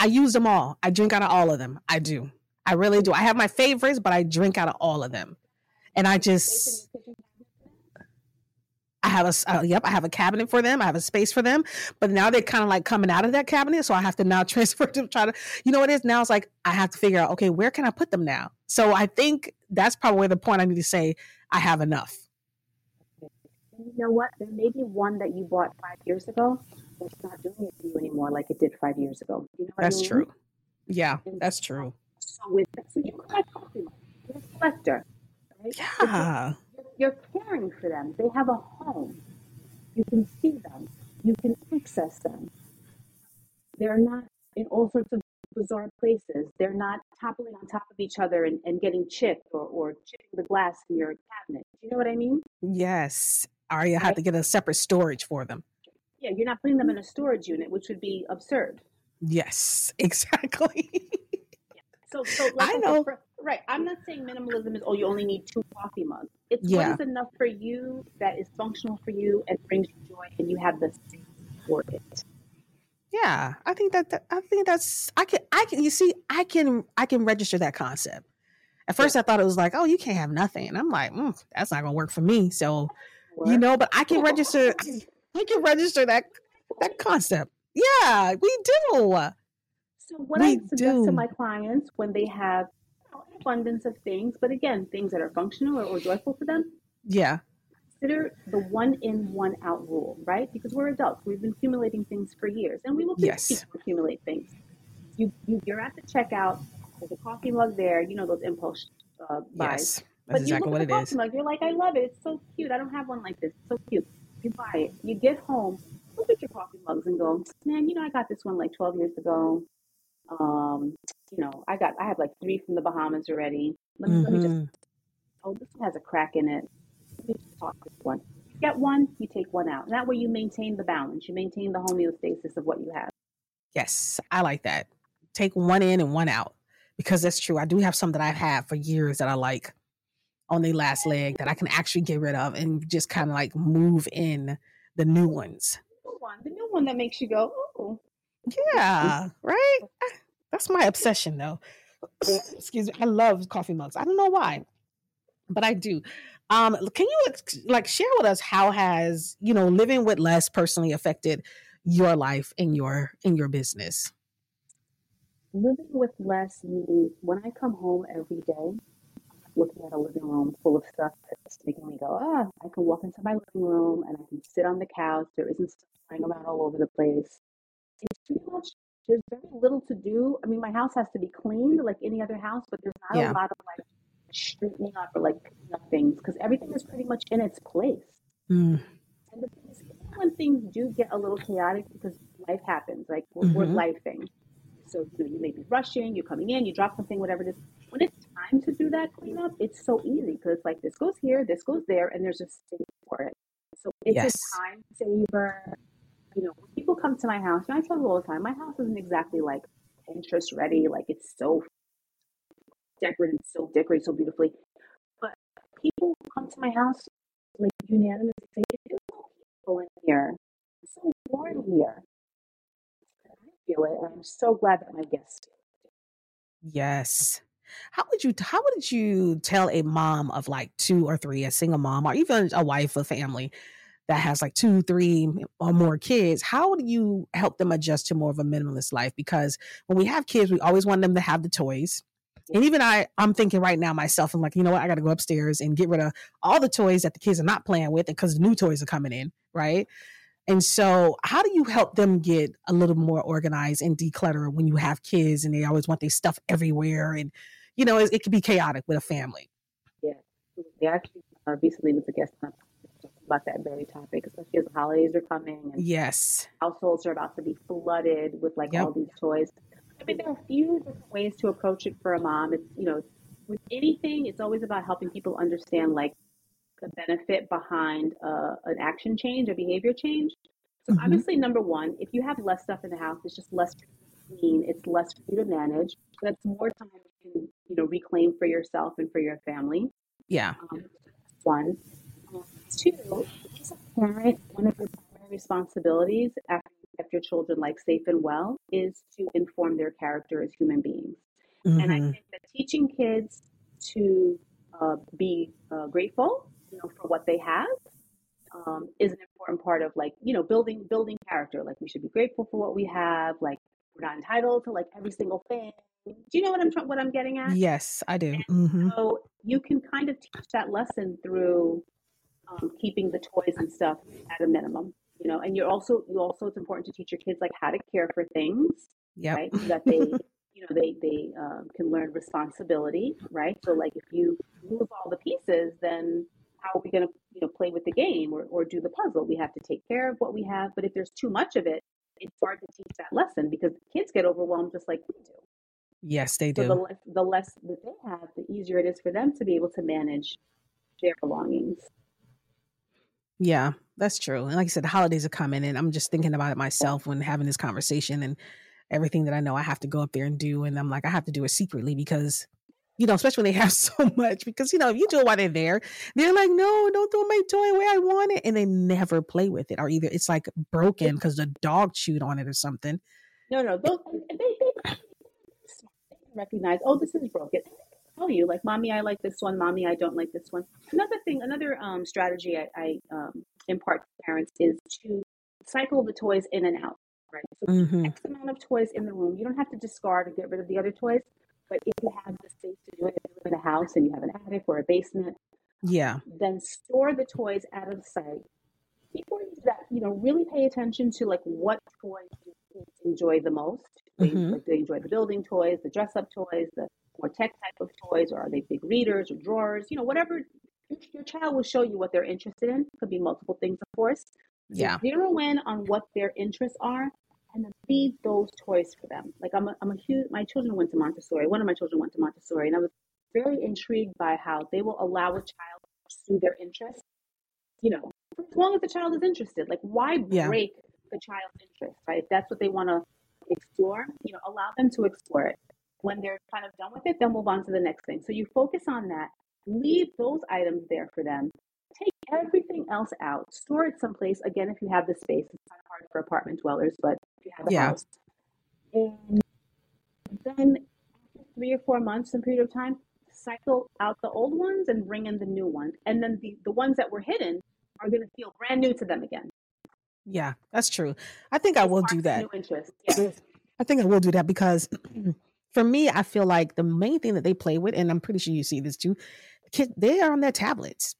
I use them all. I drink out of all of them. I do. I really do. I have my favorites, but I drink out of all of them. And I just, I have a, uh, yep, I have a cabinet for them. I have a space for them. But now they're kind of like coming out of that cabinet. So I have to now <laughs> transfer to try to, you know what it is? Now it's like, I have to figure out, okay, where can I put them now? So I think that's probably the point I need to say I have enough. You know what? There may be one that you bought five years ago that's not doing it for you anymore like it did five years ago. You know what I That's mean? true. Yeah, that's true. So with so you collect. You're a collector, right? Yeah. You're caring for them. They have a home. You can see them. You can access them. They're not in all sorts of bizarre places. They're not toppling on top of each other and, and getting chipped or, or chipping the glass in your cabinet. Do you know what I mean? Yes. Or you have to get a separate storage for them. Yeah, you're not putting them in a storage unit, which would be absurd. Yes, <laughs> exactly. So, so like I know. Right. I'm not saying minimalism is oh, you only need two coffee mugs. It's Yeah. what is enough for you that is functional for you and brings you joy, and you have the space for it. Yeah, I think that, that I think that's I can I can you see I can I can register that concept. At first, I thought it was like, oh, you can't have nothing, and I'm like, mm, that's not gonna work for me. So you know, but I can register. <laughs> I can register that that concept. Yeah, we do. So what We I suggest do. to my clients when they have you know, an abundance of things, but again, things that are functional or, or joyful for them, Yeah, consider the one in, one out rule, right? Because we're adults. We've been accumulating things for years, and we will Yes. continue to accumulate things. You, you, you're at the checkout, there's a coffee mug there, you know, those impulse uh, buys. yes, That's But that's you look what at the coffee is. mug, you're like, I love it. It's so cute. I don't have one like this. It's so cute. You buy it. You get home, look at your coffee mugs and go, man, you know, I got this one like 12 years ago. Um, you know, I got, I have like three from the Bahamas already. Let me, let me just, Mhm. oh, this one has a crack in it. Let me just talk this one. You get one, you take one out. And that way you maintain the balance. You maintain the homeostasis of what you have. Yes, I like that. Take one in and one out because that's true. I do have some that I've had for years that I like on the last leg that I can actually get rid of and just kind of like move in the new ones. The New one, the new one that makes you go, oh, Yeah, <laughs> right. That's my obsession, though. <sniffs> Excuse me. I love coffee mugs. I don't know why, but I do. Um, can you like share with us how has you know living with less personally affected your life in your in your business? living with less means when I come home every day, looking at a living room full of stuff that's making me go, ah, I can walk into my living room and I can sit on the couch. There isn't stuff flying around all over the place. Pretty much there's very little to do. I mean, my house has to be cleaned like any other house, but there's not Yeah. a lot of like straightening up or like things because everything is pretty much in its place. Mm, And the thing is, when things do get a little chaotic because life happens, like we're, we're Mhm. lifing. So you, know, you may be rushing, you're coming in, you drop something, whatever it is. When it's time to do that cleanup, it's so easy because it's like this goes here, this goes there, and there's a space for it. So it's Yes. a time saver. You know, people come to my house, and I tell them all the time, my house isn't exactly like Pinterest ready, like it's so decorated, so decorated so beautifully. But people come to my house like unanimously say, "There's no people in here. It's so warm here." I feel it, and I'm so glad that my guests. yes, How would you how would you tell a mom of like two or three, a single mom, or even a wife of family that has like two, three or more kids? How do you help them adjust to more of a minimalist life? Because when we have kids, we always want them to have the toys. And even I, I'm thinking right now myself, I'm like, you know what? I got to go upstairs and get rid of all the toys that the kids are not playing with, because the new toys are coming in, right? And so, how do you help them get a little more organized and declutter when you have kids and they always want their stuff everywhere? And, you know, it, it be chaotic with a family. Yeah. They actually uh, recently was a guest on about that very topic, especially as the holidays are coming. And yes. Households are about to be flooded with like yep. all these toys. I mean, there are a few different ways to approach it for a mom. It's, you know, with anything, it's always about helping people understand like the benefit behind uh, an action change, a behavior change. So mm-hmm. obviously, number one, if you have less stuff in the house, it's just less clean. It's less for you to manage. That's more time you can, you know, reclaim for yourself and for your family. Yeah. Um, one. Two, as a parent, one of your primary responsibilities after you kept your children like safe and well is to inform their character as human beings. Mm-hmm. And I mm-hmm. think that teaching kids to uh, be uh, grateful you know, for what they have um, is an important part of like you know building building character. Like we should be grateful for what we have. Like we're not entitled to like every single thing. Do you know what I'm what I'm getting at? Yes, I do. Mm-hmm. So you can kind of teach that lesson through um, keeping the toys and stuff at a minimum. You know, and you're also you also it's important to teach your kids like how to care for things. Yeah. Right. So that they you know they they um, can learn responsibility. Right. So like if you move all the pieces, then how are we going to you know play with the game or, or do the puzzle we have to take care of what we have but if there's too much of it it's hard to teach that lesson because kids get overwhelmed just like we do yes they do so the, less, the less that they have the easier it is for them to be able to manage their belongings yeah that's true and like i said the holidays are coming and i'm just thinking about it myself when having this conversation and everything that i know i have to go up there and do and i'm like i have to do it secretly because you know, especially when they <laughs> have so much, because you know, if you do it while they're there, they're like, no, don't throw my toy where I want it. And they never play with it. Or either it's like broken because the dog chewed on it or something. No, no, those, they, they, they recognize, oh, this is broken. Tell you, like, mommy, I like this one. Mommy, I don't like this one. Another thing, another um, strategy I, I um, impart to parents is to cycle the toys in and out. Right. So mm-hmm. X amount of toys in the room. You don't have to discard or get rid of the other toys but if you have the space to do it, if you live in a house and you have an attic or a basement, yeah, then store the toys out of sight. Before you do that, you know, really pay attention to like what toys you enjoy the most. Mm-hmm. Like, they enjoy the building toys, the dress up toys, the more tech type of toys, or are they big readers or drawers? You know, whatever your child will show you what they're interested in. Could be multiple things, of course. So yeah. Zero in on what their interests are and then feed those toys for them. Like I'm a, I'm a huge, my children went to Montessori. One of my children went to Montessori and I was very intrigued by how they will allow a child to pursue their interests, you know, as long as the child is interested. Like why yeah. break the child's interest, right? If that's what they want to explore, you know, allow them to explore it. When they're kind of done with it, they'll move on to the next thing. So you focus on that, leave those items there for them, take everything else out, store it someplace. Again, if you have the space, it's kind of hard for apartment dwellers, but if you have a yeah. house. And then after three or four months, some period of time, cycle out the old ones and bring in the new ones. And then the, the ones that were hidden are going to feel brand new to them again. Yeah, that's true. I think I will do that. Interest. Yeah. <clears throat> I think I will do that because <clears throat> for me, I feel like the main thing that they play with, and I'm pretty sure you see this too, kids they are on their tablets.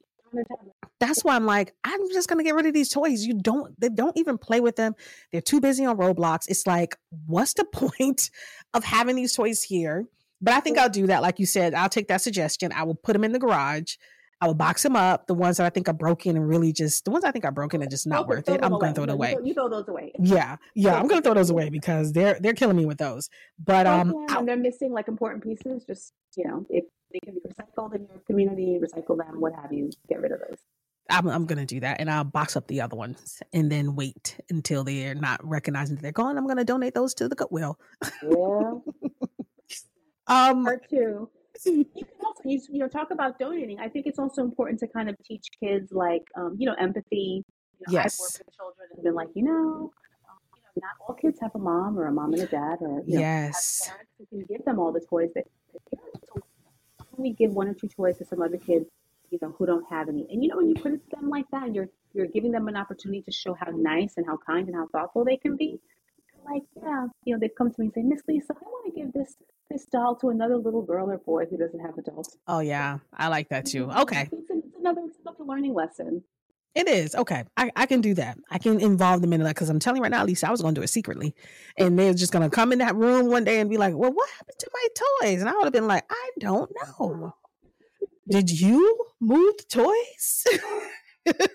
That's why I'm like, I'm just gonna get rid of these toys. You don't, they don't even play with them. They're too busy on Roblox. It's like, what's the <laughs> point of having these toys here? But I think I'll do that. Like you said, I'll take that suggestion. I will put them in the garage. I will box them up. The ones that I think are broken and really just the ones I think are broken and just not worth it. I'm going to throw it away. You throw those away. Yeah, yeah, I'm going to throw those away because they're they're killing me with those. But um, and they're missing like important pieces. Just you know, if they can be recycled in your community, recycle them, what have you, get rid of those. I'm, I'm gonna do that, and I'll box up the other ones, and then wait until they're not recognizing that they're gone. I'm gonna donate those to the Goodwill. Yeah. <laughs> um. Part two. You can also you, you know talk about donating. I think it's also important to kind of teach kids like um, you know empathy. You know, yes. I've worked with children and been like, you know, um, you know, not all kids have a mom or a mom and a dad or you know, yes, parents who can give them all the toys that, we give one or two toys to some other kids, you know, who don't have any? And you know, when you put it to them like that, you're you're giving them an opportunity to show how nice and how kind and how thoughtful they can be. Like, yeah, you know, they come to me and say, Miss Lisa, I want to give this this doll to another little girl or boy who doesn't have adults. Oh yeah, I like that too. Mm-hmm. Okay, it's, it's another it's another learning lesson. It is okay. I, I can do that. I can involve them in that because I'm telling you right now, at least I was going to do it secretly, and they're just going to come in that room one day and be like, "Well, what happened to my toys?" And I would have been like, "I don't know. <laughs> Did you move the toys?" <laughs>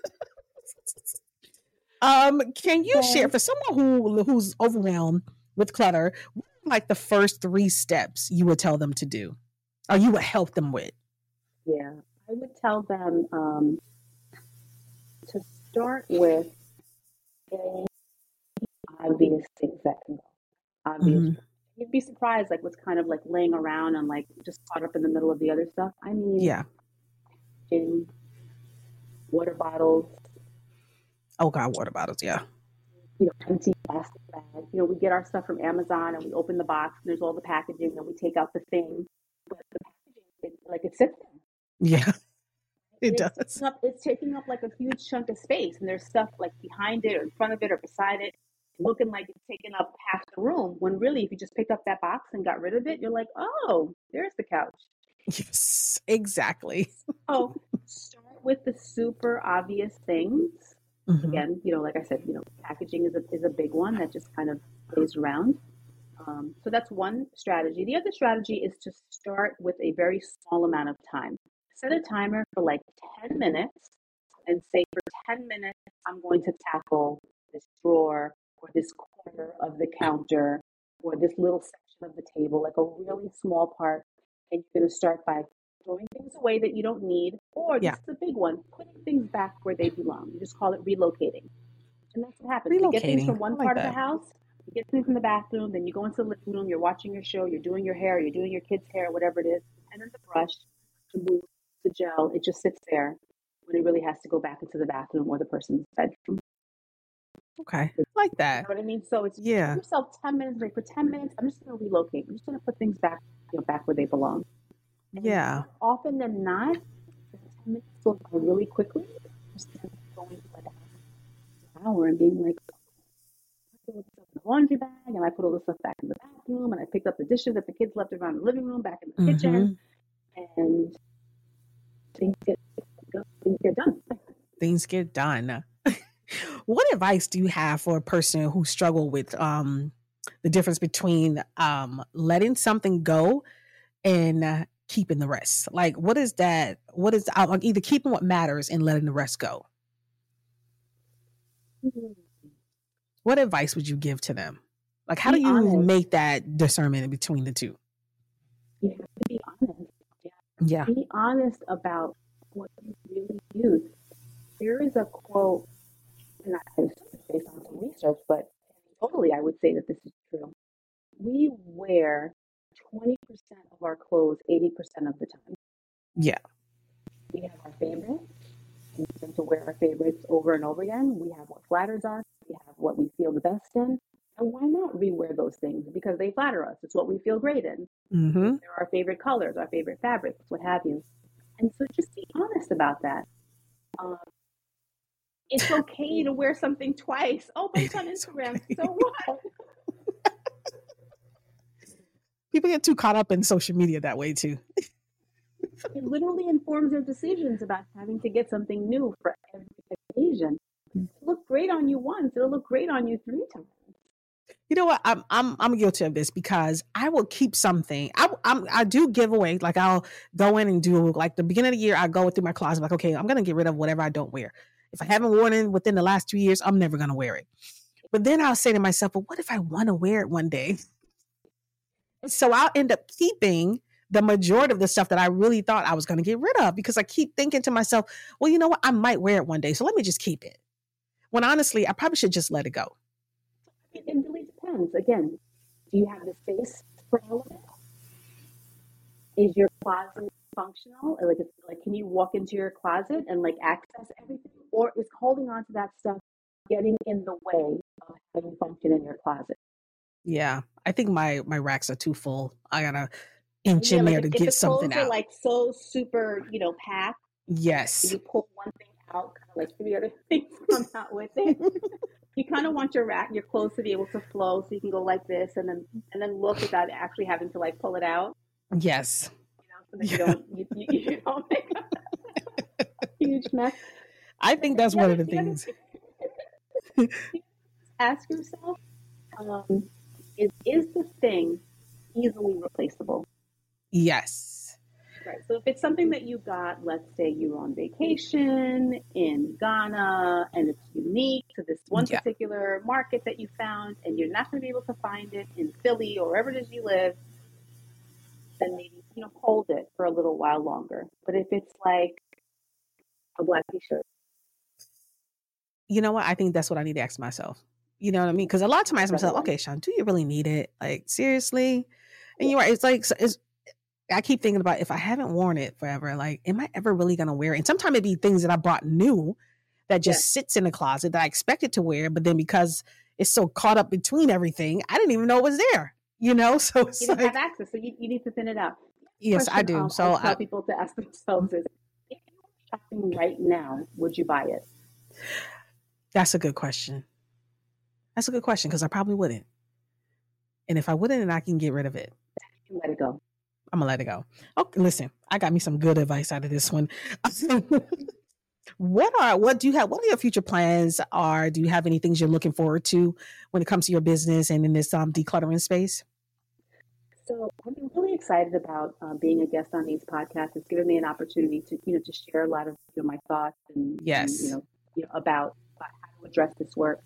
um, can you share for someone who who's overwhelmed with clutter, like the first three steps you would tell them to do, or you would help them with? Yeah, I would tell them. Um, to start with obvious things that can go. Obvious. Mm-hmm. You'd be surprised, like what's kind of like laying around and like just caught up in the middle of the other stuff. I mean, yeah, in water bottles. Oh God, water bottles, yeah. You know, empty plastic bags. You know, we get our stuff from Amazon and we open the box and there's all the packaging and we take out the thing, but the packaging, like it sits there. Yeah. It it's does. Taking up, it's taking up like a huge chunk of space, and there's stuff like behind it or in front of it or beside it, looking like it's taking up half the room. When really, if you just picked up that box and got rid of it, you're like, oh, there's the couch. Yes, exactly. <laughs> so start with the super obvious things. Mm-hmm. Again, you know, like I said, you know, packaging is a is a big one that just kind of plays around. Um, so that's one strategy. The other strategy is to start with a very small amount of time set a timer for like 10 minutes and say for 10 minutes, I'm going to tackle this drawer or this corner of the counter or this little section of the table, like a really small part. And you're going to start by throwing things away that you don't need, or yeah. this is a big one, putting things back where they belong. You just call it relocating. And that's what happens. You get things from one like part that. of the house, you get things from the bathroom, then you go into the living room, you're watching your show, you're doing your hair, you're doing your kids' hair, whatever it is, and then the brush to move the gel, it just sits there when it really has to go back into the bathroom or the person's bedroom. Okay, like that. You know what I mean? So it's yeah. yourself ten minutes. Like for ten minutes, I'm just going to relocate. I'm just going to put things back, you know, back where they belong. And yeah. Often than not, minutes go by really quickly. Just going for an hour and being like, I put stuff in the laundry bag, and I put all the stuff back in the bathroom, and I picked up the dishes that the kids left around the living room back in the mm-hmm. kitchen, and things get things get done. Things get done. <laughs> what advice do you have for a person who struggle with um, the difference between um, letting something go and uh, keeping the rest? Like, what is that? What is uh, like either keeping what matters and letting the rest go? Mm-hmm. What advice would you give to them? Like, how be do you honest. make that discernment between the two? You have to be honest. Yeah. Be honest about what you really use. There is a quote, and it's based on some research, but totally I would say that this is true. We wear 20% of our clothes 80% of the time. Yeah. We have our favorites. We tend to wear our favorites over and over again. We have what flatters us. We have what we feel the best in. And why not rewear those things? Because they flatter us. It's what we feel great in. Mm-hmm. They're our favorite colors, our favorite fabrics, what have you. And so just be honest about that. Um, it's okay to wear something twice. Oh, but <laughs> it's on Instagram. Okay. So what? People get too caught up in social media that way too. <laughs> it literally informs their decisions about having to get something new for every occasion. It'll look great on you once, it'll look great on you three times you know what? I'm I'm I'm guilty of this because I will keep something. I I'm, i do give away. Like I'll go in and do like the beginning of the year. I go through my closet. Like okay, I'm gonna get rid of whatever I don't wear. If I haven't worn it within the last two years, I'm never gonna wear it. But then I'll say to myself, well, what if I want to wear it one day? <laughs> So I'll end up keeping the majority of the stuff that I really thought I was going to get rid of because I keep thinking to myself, well, you know what? I might wear it one day. So let me just keep it. When honestly, I probably should just let it go. It really depends. Again, do you have the space for all of it? Is your closet functional? Like, like, can you walk into your closet and like access everything, or is holding on to that stuff getting in the way of you function in your closet? Yeah, I think my my racks are too full. I gotta inch Yeah, in like there if, to if get the something clothes are out. like so super, you know, packed, yes. you pull one thing out, kind of like three other <laughs> things come out with it. <laughs> you kind of want your rack, your clothes to be able to flow, so you can go like this, and then and then look without actually having to like pull it out. yes. You know, so <laughs> that you don't you, you don't make a huge mess. I think that's one of the things. Ask yourself, um, is is the thing easily replaceable? Yes. Right. So if it's something that you got, let's say you're on vacation in Ghana and it's unique to this one Yeah. particular market that you found, and you're not going to be able to find it in Philly or wherever it is you live, then maybe you know hold it for a little while longer. But if it's like a black t-shirt, You know what? I think that's what I need to ask myself. You know what I mean? Because a lot of times I ask myself, okay, Sean, do you really need it? Like seriously? And you're right. It's like it's. I keep thinking about if I haven't worn it forever, like, am I ever really gonna wear it? And sometimes it'd be things that I bought new that just sits in the closet that I expected to wear, but then because it's so caught up between everything, I didn't even know it was there. You know, <laughs> so it's you don't like, have access, so you, you need to thin it out. yes, I do. um, so I tell I, people to ask themselves is, if you were shopping right now, would you buy it? That's a good question. That's a good question because I probably wouldn't. And if I wouldn't, then I can get rid of it. You let it go. I'm gonna let it go. Okay, listen, I got me some good advice out of this one. <laughs> what are what do you have? What are your future plans? Are do you have any things you're looking forward to when it comes to your business and in this um decluttering space? So I've been really excited about uh, being a guest on these podcasts. It's given me an opportunity to, you know, to share a lot of you know, my thoughts and, and, Yes. you know, you know about how to address this work.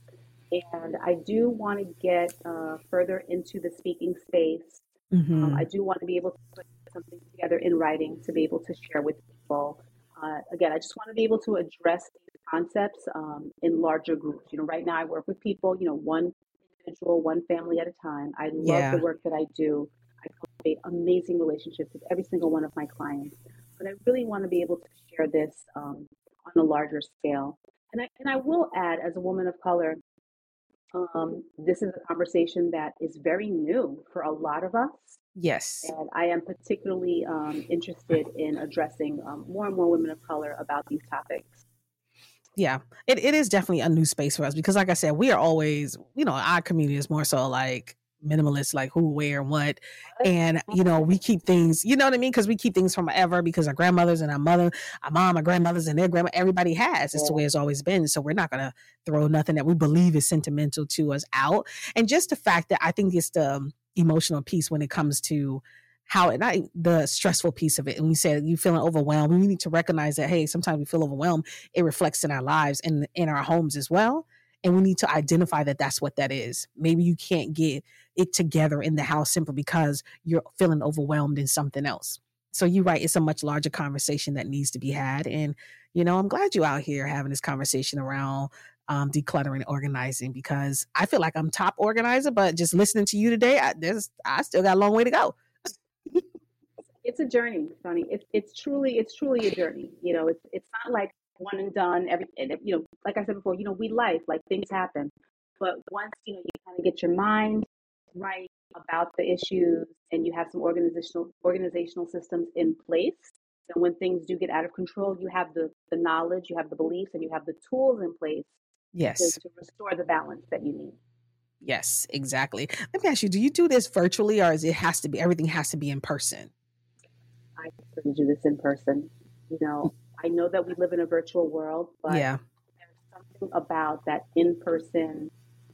And I do want to get uh, further into the speaking space. Mhm. Um, I do want to be able to put something together in writing to be able to share with people. Uh, again, I just want to be able to address these concepts um, in larger groups. You know, right now I work with people, you know, one individual, one family at a time. I love Yeah. the work that I do. I cultivate amazing relationships with every single one of my clients. But I really want to be able to share this um, on a larger scale. And I, and I will add, as a woman of color, um, this is a conversation that is very new for a lot of us. yes. And I am particularly um, interested in addressing um, more and more women of color about these topics. Yeah, it, it is definitely a new space for us because, like I said, we are always, you know, our community is more so like minimalist, like who, where, and what. And, you know, we keep things, you know what I mean? Because we keep things from ever because our grandmothers and our mother, our mom, our grandmothers, and their grandma, everybody has. It's the way it's always been. So we're not going to throw nothing that we believe is sentimental to us out. And just the fact that I think it's the emotional piece when it comes to how and not the stressful piece of it. And we said you feeling overwhelmed. We need to recognize that hey, sometimes we feel overwhelmed. It reflects in our lives and in our homes as well. And we need to identify that that's what that is. Maybe you can't get it together in the house simply because you're feeling overwhelmed in something else. So you're right. It's a much larger conversation that needs to be had. And, you know, I'm glad you out here having this conversation around um, decluttering, organizing, because I feel like I'm top organizer, but just listening to you today, I, there's, I still got a long way to go. It's a journey, Sonny. It's it's truly it's truly a journey. You know, it's it's not like one and done. Every and, you know, like I said before, you know, we life like things happen, but once you know you kind of get your mind right about the issues and you have some organizational organizational systems in place, then when things do get out of control, you have the the knowledge, you have the beliefs, and you have the tools in place to, Yes. to restore the balance that you need. Yes, exactly. Let me ask you, do you do this virtually or is it has to be everything has to be in person? I prefer to do this in person. You know, I know that we live in a virtual world, but yeah. there's something about that in-person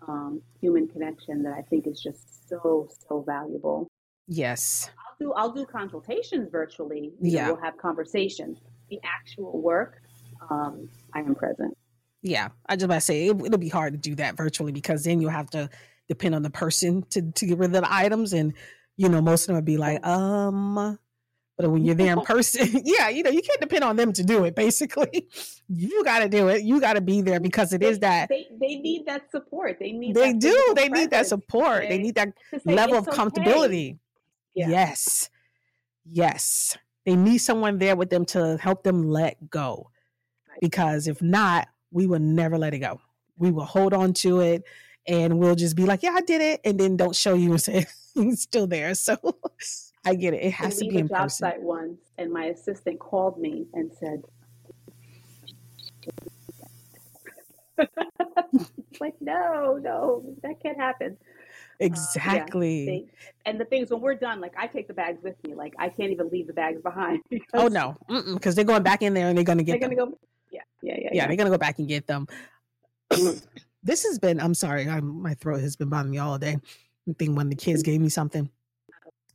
um, human connection that I think is just so so valuable. Yes. I'll do I'll do consultations virtually. You know, Yeah. we'll have conversations. The actual work, um, I am present. Yeah. I just about to say it, it'll be hard to do that virtually because then you'll have to depend on the person to, to get rid of the items. And, you know, most of them would be like, um, but when you're there in person, <laughs> yeah, you know, you can't depend on them to do it. Basically, <laughs> you got to do it. You got to be there because it They, is that they they need that support. They need they that do. They need that support. They They- need that level of "It's okay." comfortability. Yeah. Yes. Yes. They need someone there with them to help them let go. Right. Because if not, we will never let it go. We will hold on to it and we'll just be like, yeah, I did it. And then don't show you and <laughs> say it's still there. So I get it. It has to be in job person. site once, and my assistant called me and said, <laughs> like, no, no, that can't happen. Exactly. Uh, yeah, they, and the things when we're done, like I take the bags with me. Like I can't even leave the bags behind. <laughs> oh no, because they're going back in there and they're going to get. They're going to go. Yeah, yeah, yeah, yeah, yeah. They're going to go back and get them. <coughs> this has been. I'm sorry. I'm, my throat has been bothering me all day. I think when the kids gave me something.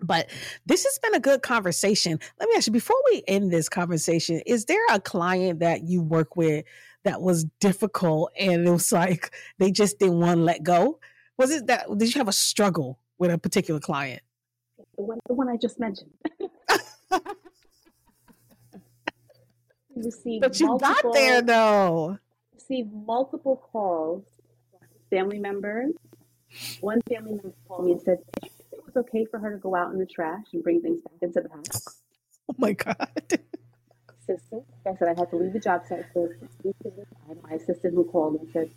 But this has been a good conversation. Let me ask you before we end this conversation, is there a client that you work with that was difficult and it was like <laughs> they just didn't want to let go? Was it that did you have a struggle with a particular client? The one, the one I just mentioned. <laughs> but you got there though. Received multiple calls, family members. One family member called me and said was okay for her to go out in the trash and bring things back into the house. <laughs> Oh my god! Sister, I said I had to leave the job site for my assistant who called and said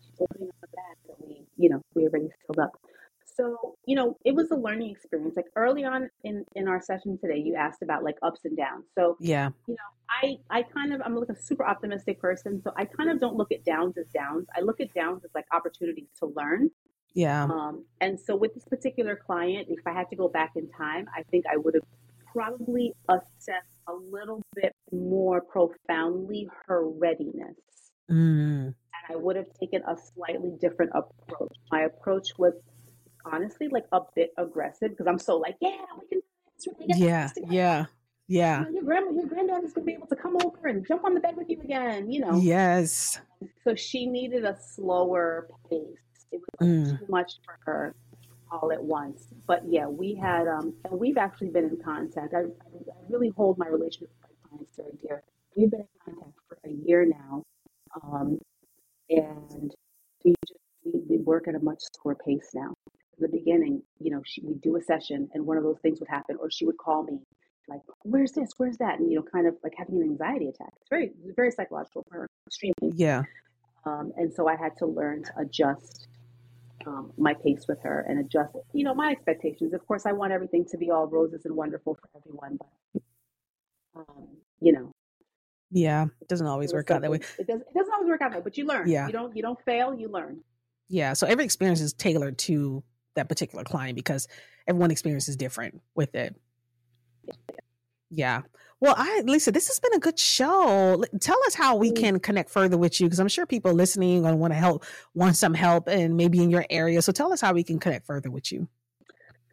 she's opening up a bag that we, you know, we already filled up. So, you know, it was a learning experience. Like early on in in our session today, you asked about like ups and downs. So, yeah, you know, I I kind of I'm like a super optimistic person, so I kind of don't look at downs as downs. I look at downs as like opportunities to learn. Yeah. Um, and so with this particular client, if I had to go back in time, I think I would have probably assessed a little bit more profoundly her readiness. Mm. And I would have taken a slightly different approach. My approach was honestly like a bit aggressive because I'm so like, yeah, we can. Yeah, yeah. Yeah. Your grandma, your granddaughter's gonna be able to come over and jump on the bed with you again, you know. Yes. So she needed a slower pace. It was mm. too much for her all at once. But yeah, we had, um, and we've actually been in contact. I, I really hold my relationship with my clients very dear. We've been in contact for a year now, um, and we just we, we work at a much slower pace now. In the beginning, you know, she, we'd do a session, and one of those things would happen, or she would call me, like, "Where's this? Where's that?" And you know, kind of like having an anxiety attack. It's very, very psychological for her, extremely. Yeah. Um, and so I had to learn to adjust um, my pace with her and adjust, you know, my expectations. Of course, I want everything to be all roses and wonderful for everyone, but um, you know, yeah, it doesn't always it work out that way. It doesn't. It doesn't always work out that way, but you learn. Yeah, you don't. You don't fail. You learn. Yeah. So every experience is tailored to that particular client because everyone experience is different with it. Yeah. Well, I Lisa, this has been a good show. Tell us how we mm. can connect further with you because I'm sure people listening and want to help, want some help, and maybe in your area. So tell us how we can connect further with you.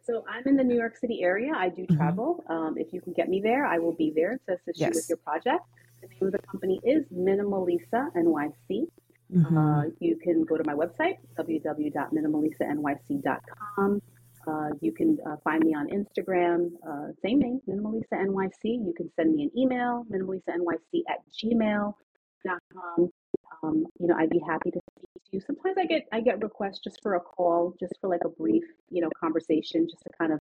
So I'm in the New York City area. I do mm-hmm. travel. Mm-hmm. Um, if you can get me there, I will be there to assist yes. you with your project. The name of the company is Minimalisa NYC. Mm-hmm. Uh, you can go to my website, www.minimalisanyc.com. Uh, you can uh, find me on Instagram, uh, same name, Minimalisa NYC. You can send me an email, minimalisanyc at gmail.com. Um, you know, I'd be happy to speak to you. Sometimes I get I get requests just for a call, just for like a brief, you know, conversation, just to kind of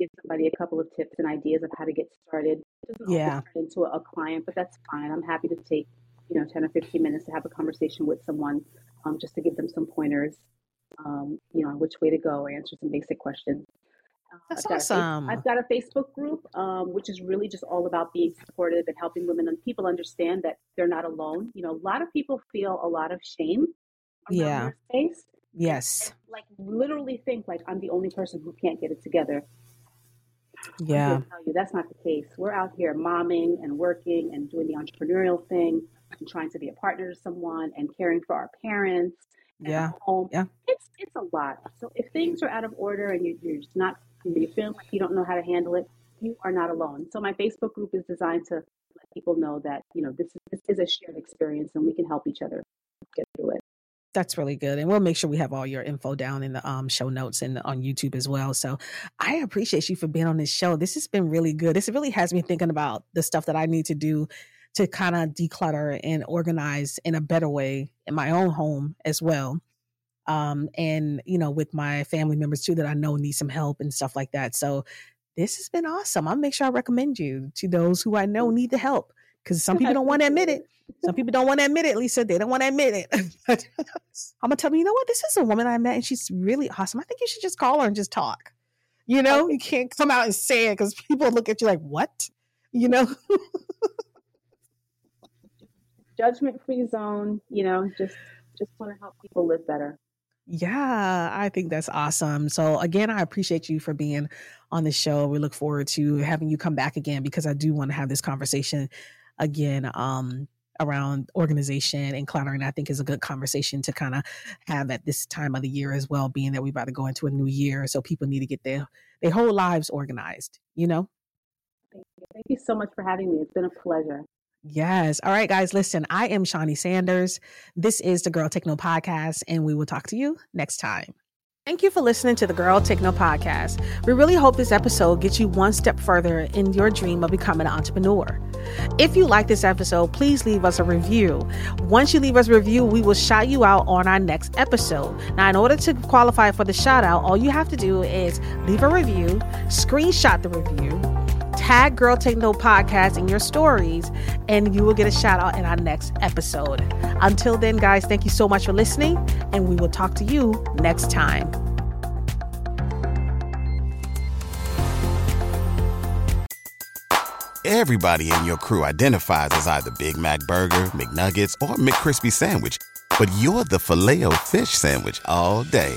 give somebody a couple of tips and ideas of how to get started. It doesn't yeah. turn into a, a client, but that's fine. I'm happy to take, you know, 10 or 15 minutes to have a conversation with someone um, just to give them some pointers um, you know, which way to go or answer some basic questions. Uh, That's I've awesome. A, I've got a Facebook group, um, which is really just all about being supportive and helping women and people understand that they're not alone. You know, a lot of people feel a lot of shame yeah. their space. Yes. And, like literally think like I'm the only person who can't get it together. Yeah. tell you that's not the case. We're out here momming and working and doing the entrepreneurial thing and trying to be a partner to someone and caring for our parents yeah home. Yeah. It's it's a lot. So if things are out of order and you, you're just not you feel like you don't know how to handle it, you are not alone. So my Facebook group is designed to let people know that, you know, this is this is a shared experience and we can help each other get through it. That's really good. And we'll make sure we have all your info down in the um, show notes and on YouTube as well. So I appreciate you for being on this show. This has been really good. This really has me thinking about the stuff that I need to do to kind of declutter and organize in a better way in my own home as well. Um, and you know, with my family members too that I know need some help and stuff like that. So this has been awesome. I'll make sure I recommend you to those who I know need the help because some people don't want to admit it. Some people don't want to admit it, Lisa. They don't want to admit it. <laughs> I'm gonna tell them, you know what? This is a woman I met and she's really awesome. I think you should just call her and just talk. You know, you can't come out and say it because people look at you like, what? You know? <laughs> Judgment free zone, you know, just just want to help people live better. Yeah, I think that's awesome. So again, I appreciate you for being on the show. We look forward to having you come back again because I do want to have this conversation again um around organization and cluttering. I think is a good conversation to kind of have at this time of the year as well, being that we're about to go into a new year. So people need to get their their whole lives organized, you know? Thank you. Thank you so much for having me. It's been a pleasure. Yes. All right, guys, listen, I am Shaunie Sanders. This is the Girl Take Note podcast, and we will talk to you next time. Thank you for listening to the Girl Take Note podcast. We really hope this episode gets you one step further in your dream of becoming an entrepreneur. If you like this episode, please leave us a review. Once you leave us a review, we will shout you out on our next episode. Now, in order to qualify for the shout out, all you have to do is leave a review, screenshot the review, tag Girl Take Note podcast in your stories, and you will get a shout out in our next episode. Until then, guys, thank you so much for listening, and we will talk to you next time. Everybody in your crew identifies as either Big Mac Burger, McNuggets, or McCrispy Sandwich, but you're the Filet-O-Fish Sandwich all day